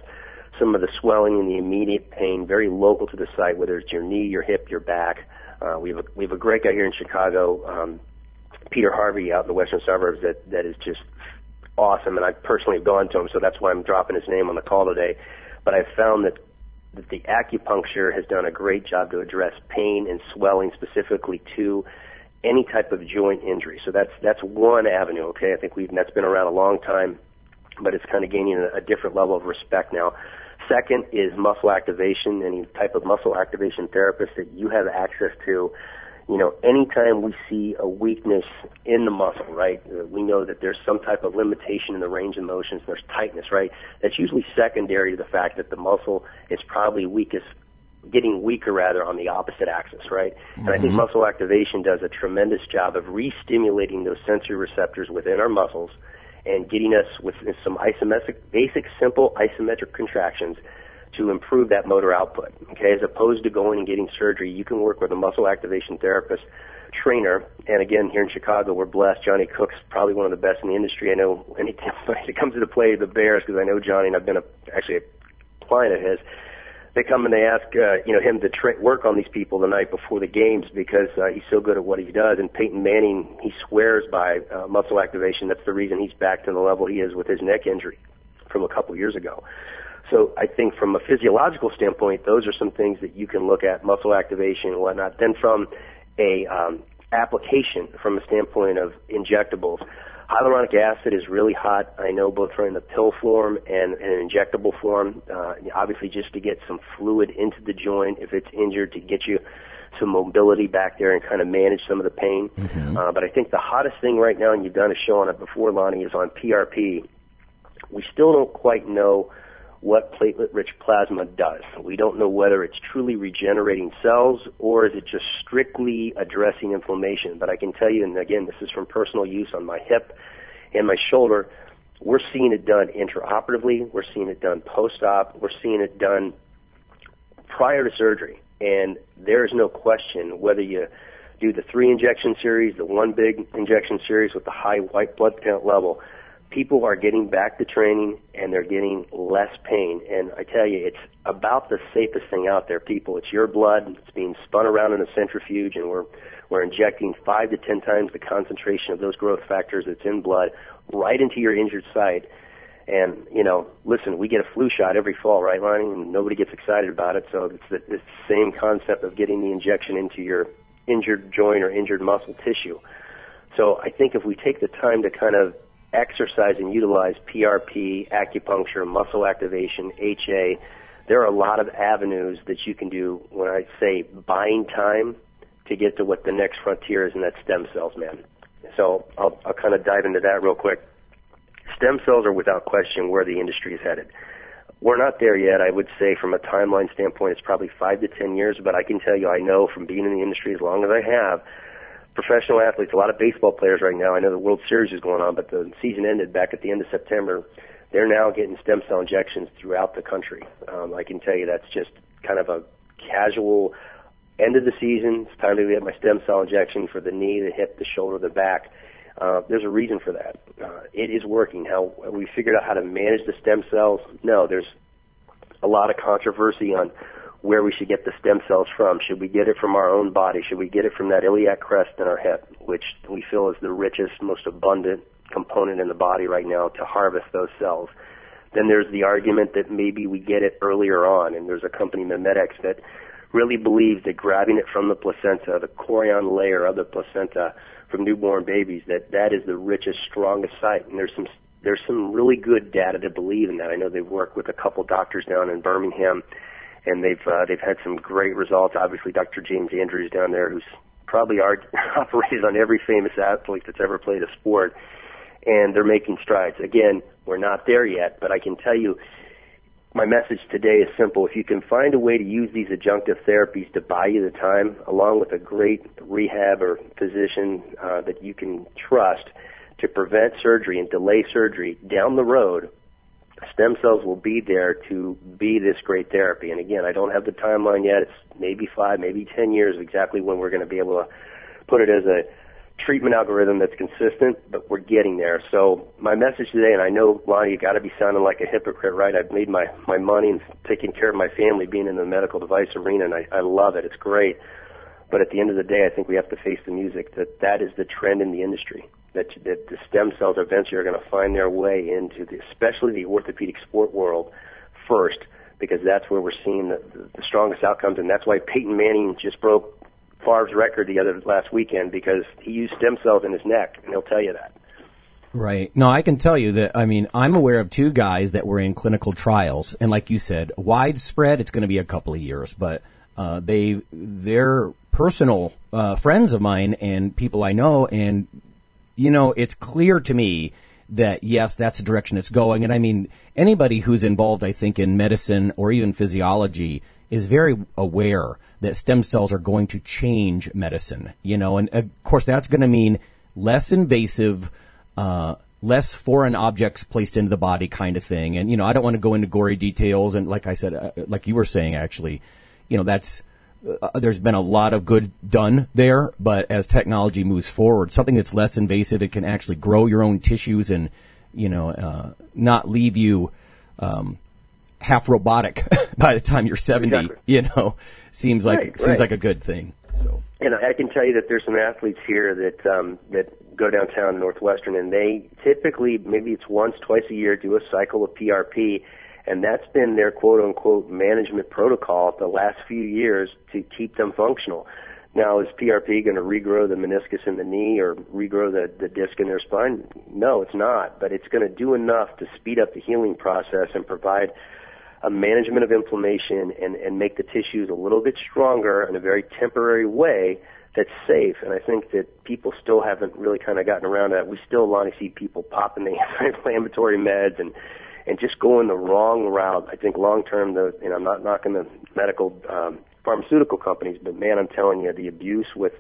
some of the swelling and the immediate pain, very local to the site, whether it's your knee, your hip, your back. Uh, we have a, we have a great guy here in Chicago, um, Peter Harvey, out in the western suburbs, that that is just awesome, and I personally have gone to him, so that's why I'm dropping his name on the call today. But I've found that that the acupuncture has done a great job to address pain and swelling specifically to any type of joint injury. So that's that's one avenue. Okay, I think we've that's been around a long time, but it's kind of gaining a, a different level of respect now. Second is muscle activation, any type of muscle activation therapist that you have access to. You know, anytime we see a weakness in the muscle, right, we know that there's some type of limitation in the range of motions, there's tightness, right? That's usually secondary to the fact that the muscle is probably weakest, getting weaker rather on the opposite axis, right? And I think mm-hmm. muscle activation does a tremendous job of re-stimulating those sensory receptors within our muscles and getting us with some isometric, basic, simple isometric contractions to improve that motor output. Okay, as opposed to going and getting surgery, you can work with a muscle activation therapist trainer. And again, here in Chicago, we're blessed. Johnny Cook's probably one of the best in the industry. I know anytime it comes to the play of the Bears, because I know Johnny, and I've been a, actually a client of his. They come and they ask, uh, you know, him to tra- work on these people the night before the games because uh, he's so good at what he does. And Peyton Manning, he swears by uh, muscle activation. That's the reason he's back to the level he is with his neck injury from a couple years ago. So I think from a physiological standpoint, those are some things that you can look at, muscle activation and whatnot. Then from a um, application, from a standpoint of injectables, hyaluronic acid is really hot. I know both from the pill form and, and an injectable form. Uh, obviously, just to get some fluid into the joint if it's injured, to get you some mobility back there and kind of manage some of the pain. Mm-hmm. Uh, but I think the hottest thing right now, and you've done a show on it before, Lonnie, is on PRP. We still don't quite know what platelet-rich plasma does. We don't know whether it's truly regenerating cells or is it just strictly addressing inflammation. But I can tell you, and again, this is from personal use on my hip and my shoulder, we're seeing it done intraoperatively, we're seeing it done post-op, we're seeing it done prior to surgery. And there is no question whether you do the three injection series, the one big injection series with the high white blood count level, people are getting back to training and they're getting less pain. And I tell you, it's about the safest thing out there, people. It's your blood. It's being spun around in a centrifuge and we're, we're injecting five to ten times the concentration of those growth factors that's in blood right into your injured site. And, you know, listen, we get a flu shot every fall, right, Lonnie? And nobody gets excited about it. So it's the, it's the same concept of getting the injection into your injured joint or injured muscle tissue. So I think if we take the time to kind of exercise and utilize PRP, acupuncture, muscle activation, HA, there are a lot of avenues that you can do when I say buying time to get to what the next frontier is, and that's stem cells, man. So I'll, I'll kind of dive into that real quick. Stem cells are without question where the industry is headed. We're not there yet. I would say from a timeline standpoint, it's probably five to ten years, but I can tell you, I know from being in the industry as long as I have, professional athletes, a lot of baseball players right now, I know the World Series is going on, but the season ended back at the end of September. They're now getting stem cell injections throughout the country. Um, I can tell you that's just kind of a casual end of the season. It's time to get my stem cell injection for the knee, the hip, the shoulder, the back. Uh, there's a reason for that. Uh, it is working. How we figured out how to manage the stem cells? No, there's a lot of controversy on where we should get the stem cells from. Should we get it from our own body? Should we get it from that iliac crest in our hip, which we feel is the richest, most abundant component in the body right now to harvest those cells? Then there's the argument that maybe we get it earlier on, and there's a company, MiMedx, that really believes that grabbing it from the placenta, the chorion layer of the placenta from newborn babies, that that is the richest, strongest site. And there's some there's some really good data to believe in that. I know they've worked with a couple doctors down in Birmingham, and they've uh, they've had some great results. Obviously, Dr. James Andrews down there, who's probably operated on every famous athlete that's ever played a sport, and they're making strides. Again, we're not there yet, but I can tell you my message today is simple. If you can find a way to use these adjunctive therapies to buy you the time, along with a great rehab or physician uh, that you can trust to prevent surgery and delay surgery down the road, stem cells will be there to be this great therapy. And again, I don't have the timeline yet. It's maybe five, maybe ten years exactly when we're going to be able to put it as a treatment algorithm that's consistent, but we're getting there. So my message today, and I know Lonnie, you got to be sounding like a hypocrite, right? I've made my my money and taking care of my family, being in the medical device arena, and I, I love it. It's great. But at the end of the day, I think we have to face the music that that is the trend in the industry. That that the stem cells eventually are going to find their way into the, especially the orthopedic sport world first, because that's where we're seeing the, the, strongest outcomes, and that's why Peyton Manning just broke Favre's record the other last weekend because he used stem cells in his neck, and he'll tell you that. Right. No, I can tell you that, I mean, I'm aware of two guys that were in clinical trials, and like you said, widespread, it's going to be a couple of years, but, uh, they, they're personal, uh, friends of mine and people I know, and, you know, it's clear to me that yes, that's the direction it's going. And I mean, anybody who's involved, I think, in medicine or even physiology is very aware that stem cells are going to change medicine, you know, and of course that's going to mean less invasive, uh, less foreign objects placed into the body kind of thing. And, you know, I don't want to go into gory details. And like I said, uh, like you were saying, actually, you know, that's, uh, there's been a lot of good done there, but as technology moves forward, something that's less invasive, it can actually grow your own tissues and, you know, uh, not leave you, um, half robotic by the time you're 70, Exactly. you know, seems like, Right, seems right. like a good thing. So. And I can tell you that there's some athletes here that um, that go downtown Northwestern, and they typically maybe it's once, twice a year do a cycle of PRP, and that's been their quote unquote management protocol the last few years to keep them functional. Now, is PRP going to regrow the meniscus in the knee or regrow the, the disc in their spine? No, it's not. But it's going to do enough to speed up the healing process and provide a management of inflammation and, and make the tissues a little bit stronger in a very temporary way that's safe. And I think that people still haven't really kind of gotten around to that. We still want to see people popping the anti-inflammatory meds and and just going the wrong route. I think long term, the and I'm not knocking the medical um, pharmaceutical companies, but man, I'm telling you, the abuse with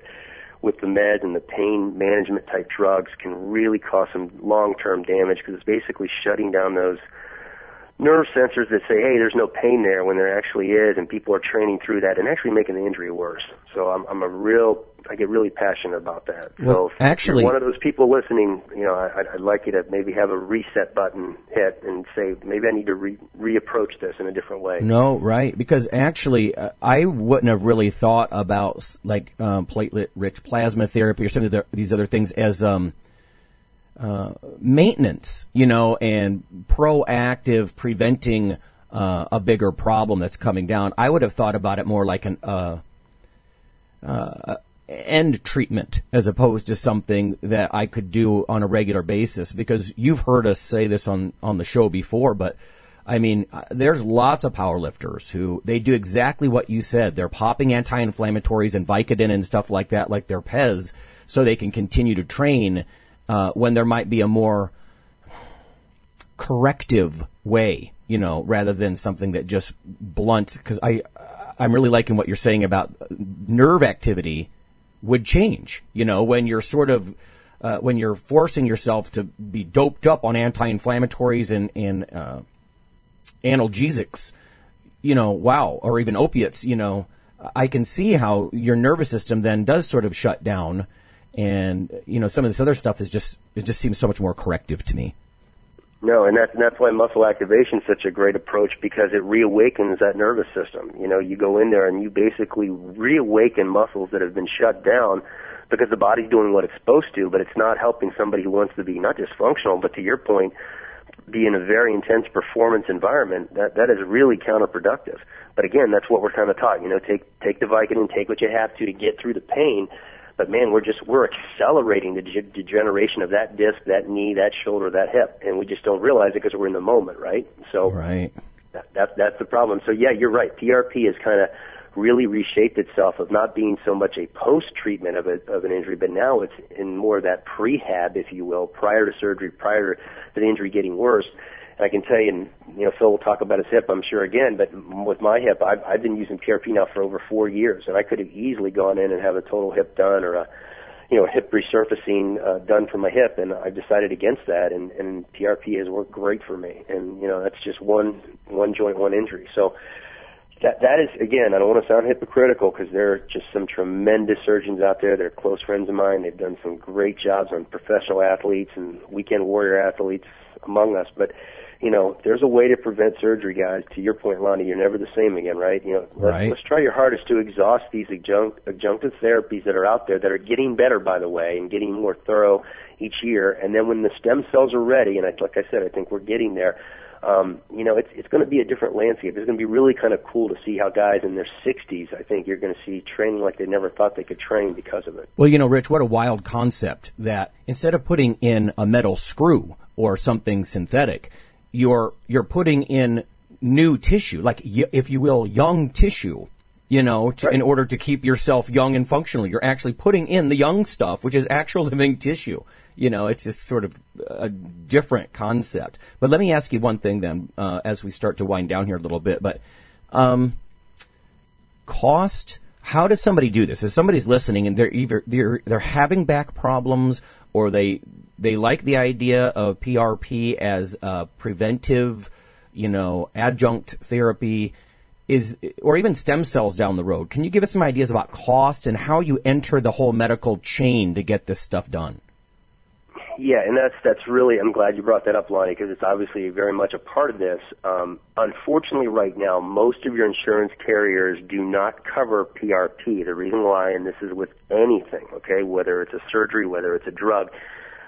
with the meds and the pain management type drugs can really cause some long term damage because it's basically shutting down those nerve sensors that say, hey, there's no pain there when there actually is, and people are training through that and actually making the injury worse. So I'm, I'm a real, I get really passionate about that. Well, so if actually- you're one of those people listening, you know, I, I'd- I'd like you to maybe have a reset button hit and say, maybe I need to re- reapproach this in a different way. No, right. Because actually, uh, I wouldn't have really thought about like um, platelet-rich plasma therapy or some of the, these other things as um, uh, maintenance, you know, and proactive preventing uh, a bigger problem that's coming down. I would have thought about it more like an uh, uh, end treatment as opposed to something that I could do on a regular basis because you've heard us say this on, on the show before, but I mean, uh, there's lots of powerlifters who they do exactly what you said. They're popping anti-inflammatories and Vicodin and stuff like that, like their Pez, so they can continue to train uh, when there might be a more corrective way, you know, rather than something that just blunts. Because I, I'm really liking what you're saying about nerve activity would change. You know, when you're sort of uh, when you're forcing yourself to be doped up on anti-inflammatories and and uh, analgesics, you know, wow, or even opiates, you know, I can see how your nervous system then does sort of shut down, and you know, some of this other stuff is just it just seems so much more corrective to me. No, and that's and that's why muscle activation is such a great approach because it reawakens that nervous system. You know, you go in there and you basically reawaken muscles that have been shut down because the body's doing what it's supposed to, but it's not helping somebody who wants to be not just functional, but to your point, be in a very intense performance environment. That that is really counterproductive. But again, that's what we're kind of taught. You know, take take the Vicodin, take what you have to to get through the pain but man, we're just we're accelerating the de- degeneration of that disc, that knee, that shoulder, that hip, and we just don't realize it because we're in the moment, right? So right. That, that that's the problem. So yeah, you're right. PRP has kind of really reshaped itself of not being so much a post treatment of a, of an injury, but now it's in more of that prehab, if you will, prior to surgery, prior to the injury getting worse. And I can tell you, and you know, Phil will talk about his hip, I'm sure again, but with my hip, I've, I've been using PRP now for over four years, and I could have easily gone in and have a total hip done or a, you know, hip resurfacing uh, done for my hip, and I've decided against that, and, and PRP has worked great for me, and you know, that's just one one joint, one injury. So that that is again, I don't want to sound hypocritical because there are just some tremendous surgeons out there. They're close friends of mine. They've done some great jobs on professional athletes and weekend warrior athletes among us, but you know, there's a way to prevent surgery, guys. To your point, Lonnie, you're never the same again, right? You know, let's, right. let's try your hardest to exhaust these adjunct, adjunctive therapies that are out there that are getting better, by the way, and getting more thorough each year. And then when the stem cells are ready, and I, like I said, I think we're getting there. Um, you know, it's it's going to be a different landscape. It's going to be really kind of cool to see how guys in their 60s, I think, you're going to see training like they never thought they could train because of it. Well, you know, Rich, what a wild concept that instead of putting in a metal screw or something synthetic, you're you're putting in new tissue, like if you will, young tissue. You know, to, right. in order to keep yourself young and functional, you're actually putting in the young stuff, which is actual living tissue. You know, it's just sort of a different concept. But let me ask you one thing then, uh, as we start to wind down here a little bit. But um, cost. How does somebody do this? If somebody's listening and they're either they're they're having back problems or they they like the idea of PRP as a preventive, you know, adjunct therapy is or even stem cells down the road. Can you give us some ideas about cost and how you enter the whole medical chain to get this stuff done? Yeah, and that's that's really I'm glad you brought that up, Lonnie, because it's obviously very much a part of this. Um, unfortunately, right now, most of your insurance carriers do not cover PRP. The reason why, and this is with anything, okay, whether it's a surgery, whether it's a drug,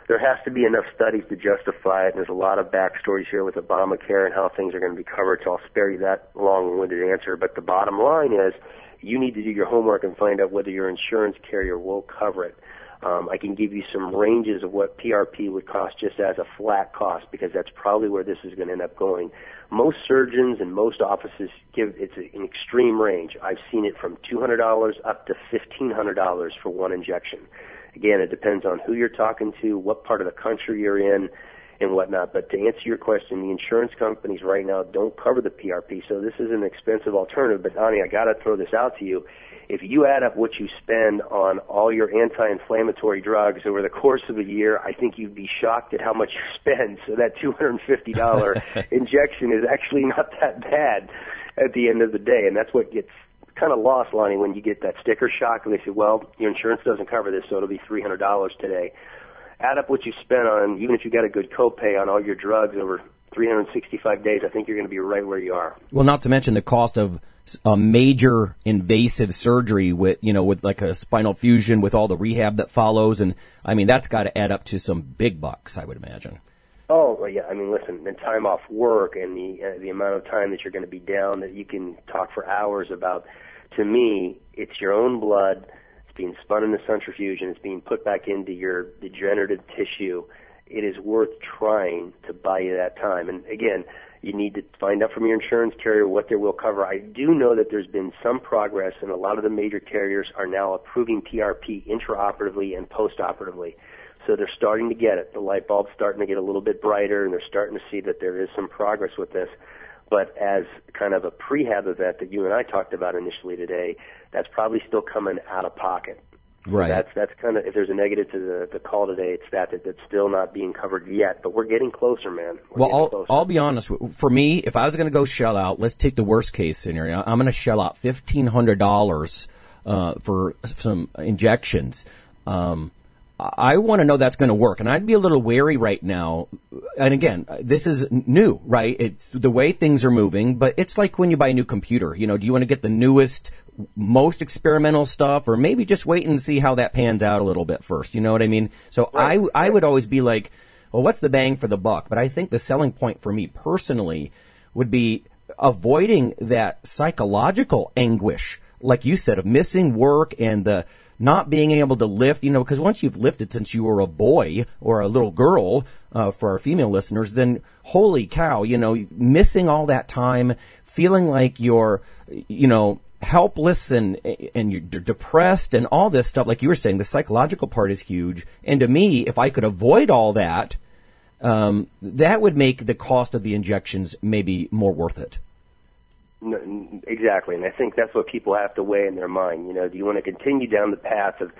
there has to be enough studies to justify it. And there's a lot of backstories here with Obamacare and how things are going to be covered. So I'll spare you that long-winded answer. But the bottom line is, you need to do your homework and find out whether your insurance carrier will cover it. Um, I can give you some ranges of what PRP would cost just as a flat cost because that's probably where this is going to end up going. Most surgeons and most offices give it's an extreme range. I've seen it from $200 up to $1,500 for one injection. Again, it depends on who you're talking to, what part of the country you're in, and whatnot. But to answer your question, the insurance companies right now don't cover the PRP, so this is an expensive alternative. But Lonnie, I got to throw this out to you. If you add up what you spend on all your anti-inflammatory drugs over the course of a year, I think you'd be shocked at how much you spend. So that $250 injection is actually not that bad at the end of the day, and that's what gets kind of lost, Lonnie, when you get that sticker shock and they say, well, your insurance doesn't cover this, so it'll be $300 today. Add up what you spent on, even if you got a good copay on all your drugs over 365 days, I think you're going to be right where you are. Well, not to mention the cost of a major invasive surgery with, you know, with like a spinal fusion with all the rehab that follows. And I mean, that's got to add up to some big bucks, I would imagine. Oh well, yeah. I mean, listen, the time off work and the uh, the amount of time that you're going to be down that you can talk for hours about to me, it's your own blood. It's being spun in the centrifuge and it's being put back into your degenerative tissue. it is worth trying to buy you that time. And again, you need to find out from your insurance carrier what they will cover. I do know that there's been some progress, and a lot of the major carriers are now approving PRP intraoperatively and postoperatively. So they're starting to get it. The light bulb's starting to get a little bit brighter, and they're starting to see that there is some progress with this. But as kind of a prehab event that you and I talked about initially today, that's probably still coming out of pocket. Right. That's that's kind of if there's a negative to the, the call today, it's that, that that's still not being covered yet. But we're getting closer, man. We're Well, I'll, closer. I'll be honest. For me, if I was going to go shell out, let's take the worst case scenario. I'm going to shell out fifteen hundred dollars uh, for some injections. Um, I want to know that's going to work, and I'd be a little wary right now. And again, this is new, right? It's the way things are moving, but it's like when you buy a new computer. You know, do you want to get the newest, most experimental stuff, or maybe just wait and see how that pans out a little bit first? You know what I mean? So I, I would always be like, well, what's the bang for the buck? But I think the selling point for me personally would be avoiding that psychological anguish, like you said, of missing work and the not being able to lift, you know, because once you've lifted since you were a boy or a little girl, uh, for our female listeners, then holy cow, you know, missing all that time, feeling like you're, you know, helpless and and you're depressed and all this stuff like you were saying the psychological part is huge. And to me if i could avoid all that um, that would make the cost of the injections maybe more worth it N- n- Exactly, and I think that's what people have to weigh in their mind. You know, do you want to continue down the path of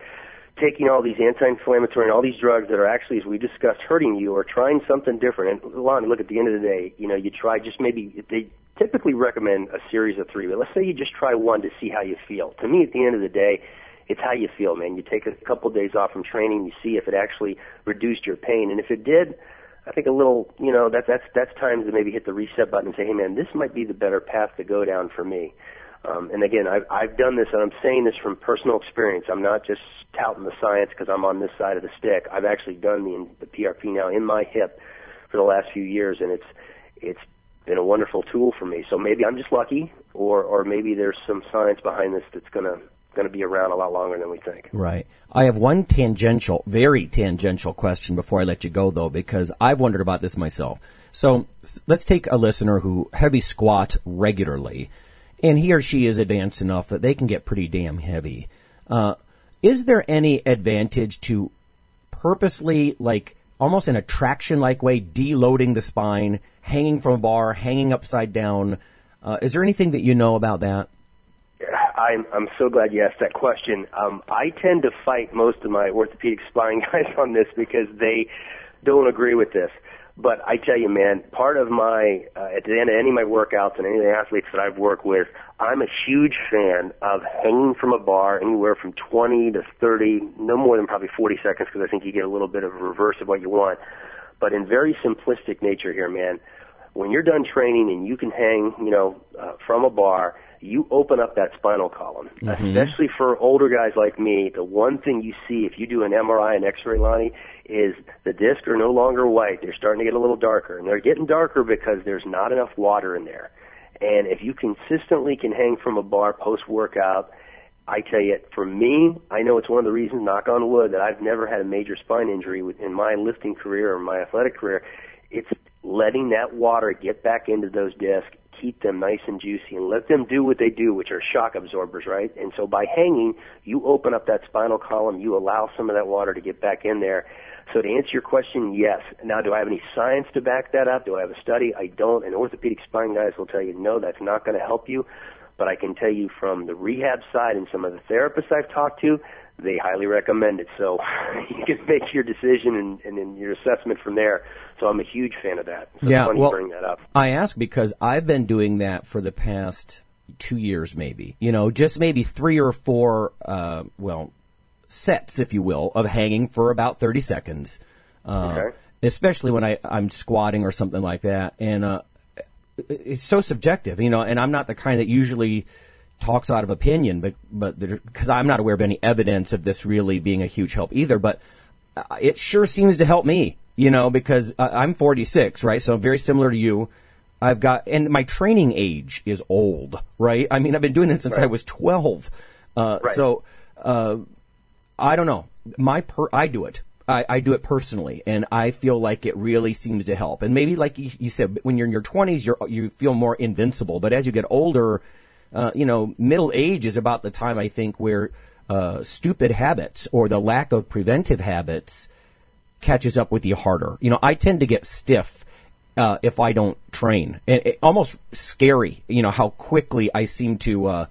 taking all these anti-inflammatory and all these drugs that are actually, as we discussed, hurting you, or trying something different? And Lonnie, look, at the end of the day, you know, you try just maybe they typically recommend a series of three, but let's say you just try one to see how you feel. To me, at the end of the day, it's how you feel, man. You take a couple of days off from training, you see if it actually reduced your pain, and if it did, I think a little, you know, that, that's that's time to maybe hit the reset button and say, hey, man, this might be the better path to go down for me. Um, and again, I've, I've done this, and I'm saying this from personal experience. I'm not just touting the science because I'm on this side of the stick. I've actually done the, the PRP now in my hip for the last few years, and it's it's been a wonderful tool for me. So maybe I'm just lucky, or or maybe there's some science behind this that's gonna gonna be around a lot longer than we think. Right. I have one tangential, very tangential question before I let you go, though, because I've wondered about this myself. So let's take a listener who heavy squat regularly, and he or she is advanced enough that they can get pretty damn heavy. Uh, is there any advantage to purposely, like almost in a traction-like way, deloading the spine, hanging from a bar, hanging upside down? Uh, is there anything that you know about that? I'm I'm so glad you asked that question. Um, I tend to fight most of my orthopedic spine guys on this because they don't agree with this. But I tell you, man, part of my uh, at the end of any of my workouts and any of the athletes that I've worked with, I'm a huge fan of hanging from a bar anywhere from 20 to 30, no more than probably 40 seconds, because I think you get a little bit of a reverse of what you want. But in very simplistic nature here, man, when you're done training and you can hang, you know, uh, from a bar, you open up that spinal column. Mm-hmm. Especially for older guys like me, the one thing you see if you do an MRI and X-ray, Lonnie, is the discs are no longer white. They're starting to get a little darker, and they're getting darker because there's not enough water in there. And if you consistently can hang from a bar post-workout, I tell you, for me, I know it's one of the reasons, knock on wood, that I've never had a major spine injury in my lifting career or my athletic career. It's letting that water get back into those discs, keep them nice and juicy, and let them do what they do, which are shock absorbers, right? And so by hanging, you open up that spinal column, you allow some of that water to get back in there. So to answer your question, yes. Now, do I have any science to back that up? Do I have a study? I don't. And orthopedic spine guys will tell you, no, that's not going to help you. But I can tell you from the rehab side and some of the therapists I've talked to, they highly recommend it. So you can make your decision and, and then your assessment from there. So I'm a huge fan of that. So yeah, well, you bring that up. I ask because I've been doing that for the past two years, maybe. You know, just maybe three or four, uh, well, sets, if you will, of hanging for about 30 seconds. Uh, Okay. Especially when I, I'm squatting or something like that. And, uh, it's so subjective, you know, and I'm not the kind that usually talks out of opinion, but, but, because I'm not aware of any evidence of this really being a huge help either, but uh, it sure seems to help me, you know, because uh, I'm 46, right? So very similar to you. I've got, and my training age is old, right? I mean, I've been doing this since I was 12. Uh, Right. so, uh, I don't know. My per, I do it. I, I do it personally, and I feel like it really seems to help. And maybe, like you, you said, when you're in your 20s, you're, you feel more invincible. But as you get older, uh, you know, middle age is about the time I think where uh, stupid habits or the lack of preventive habits catches up with you harder. You know, I tend to get stiff uh, if I don't train, and it, almost scary. You know how quickly I seem to uh,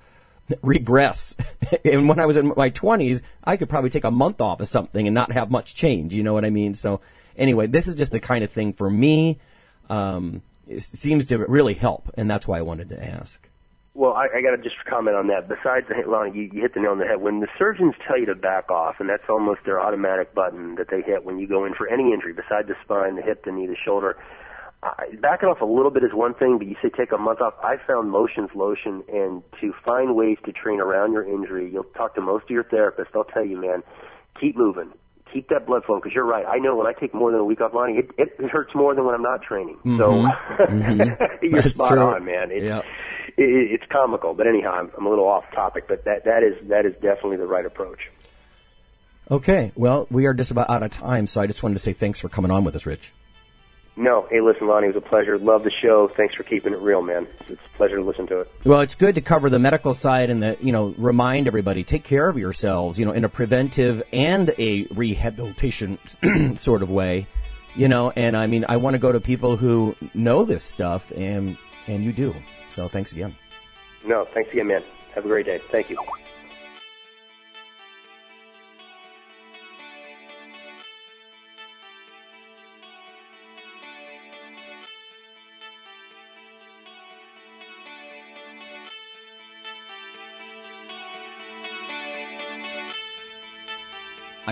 regress. and when I was in my twenties, I could probably take a month off of something and not have much change. You know what I mean? So anyway, this is just the kind of thing for me. Um, it seems to really help, and that's why I wanted to ask. Well, I, I got to just comment on that. Besides, Lonnie, you, you hit the nail on the head. When the surgeons tell you to back off, and that's almost their automatic button that they hit when you go in for any injury, besides the spine, the hip, the knee, the shoulder, uh, backing off a little bit is one thing, but you say take a month off. I found Motion's Lotion, and to find ways to train around your injury, you'll talk to most of your therapists. They'll tell you, man, keep moving. Keep that blood flowing because you're right. I know when I take more than a week off, it, it, hurts more than when I'm not training. Mm-hmm. So mm-hmm. you're That's spot true. on, man. Yeah. it, it's comical, but anyhow, I'm, I'm a little off topic, but that that is that is definitely the right approach. Okay, well, we are just about out of time, so I just wanted to say thanks for coming on with us, Rich. No, hey, listen, Lonnie, it was a pleasure. Love the show. Thanks for keeping it real, man. It's a pleasure to listen to it. Well, it's good to cover the medical side and the, you know, remind everybody, take care of yourselves, you know, in a preventive and a rehabilitation sort of way, you know, and I mean, I want to go to people who know this stuff and, and you do. So thanks again. No, thanks again, man. Have a great day. Thank you.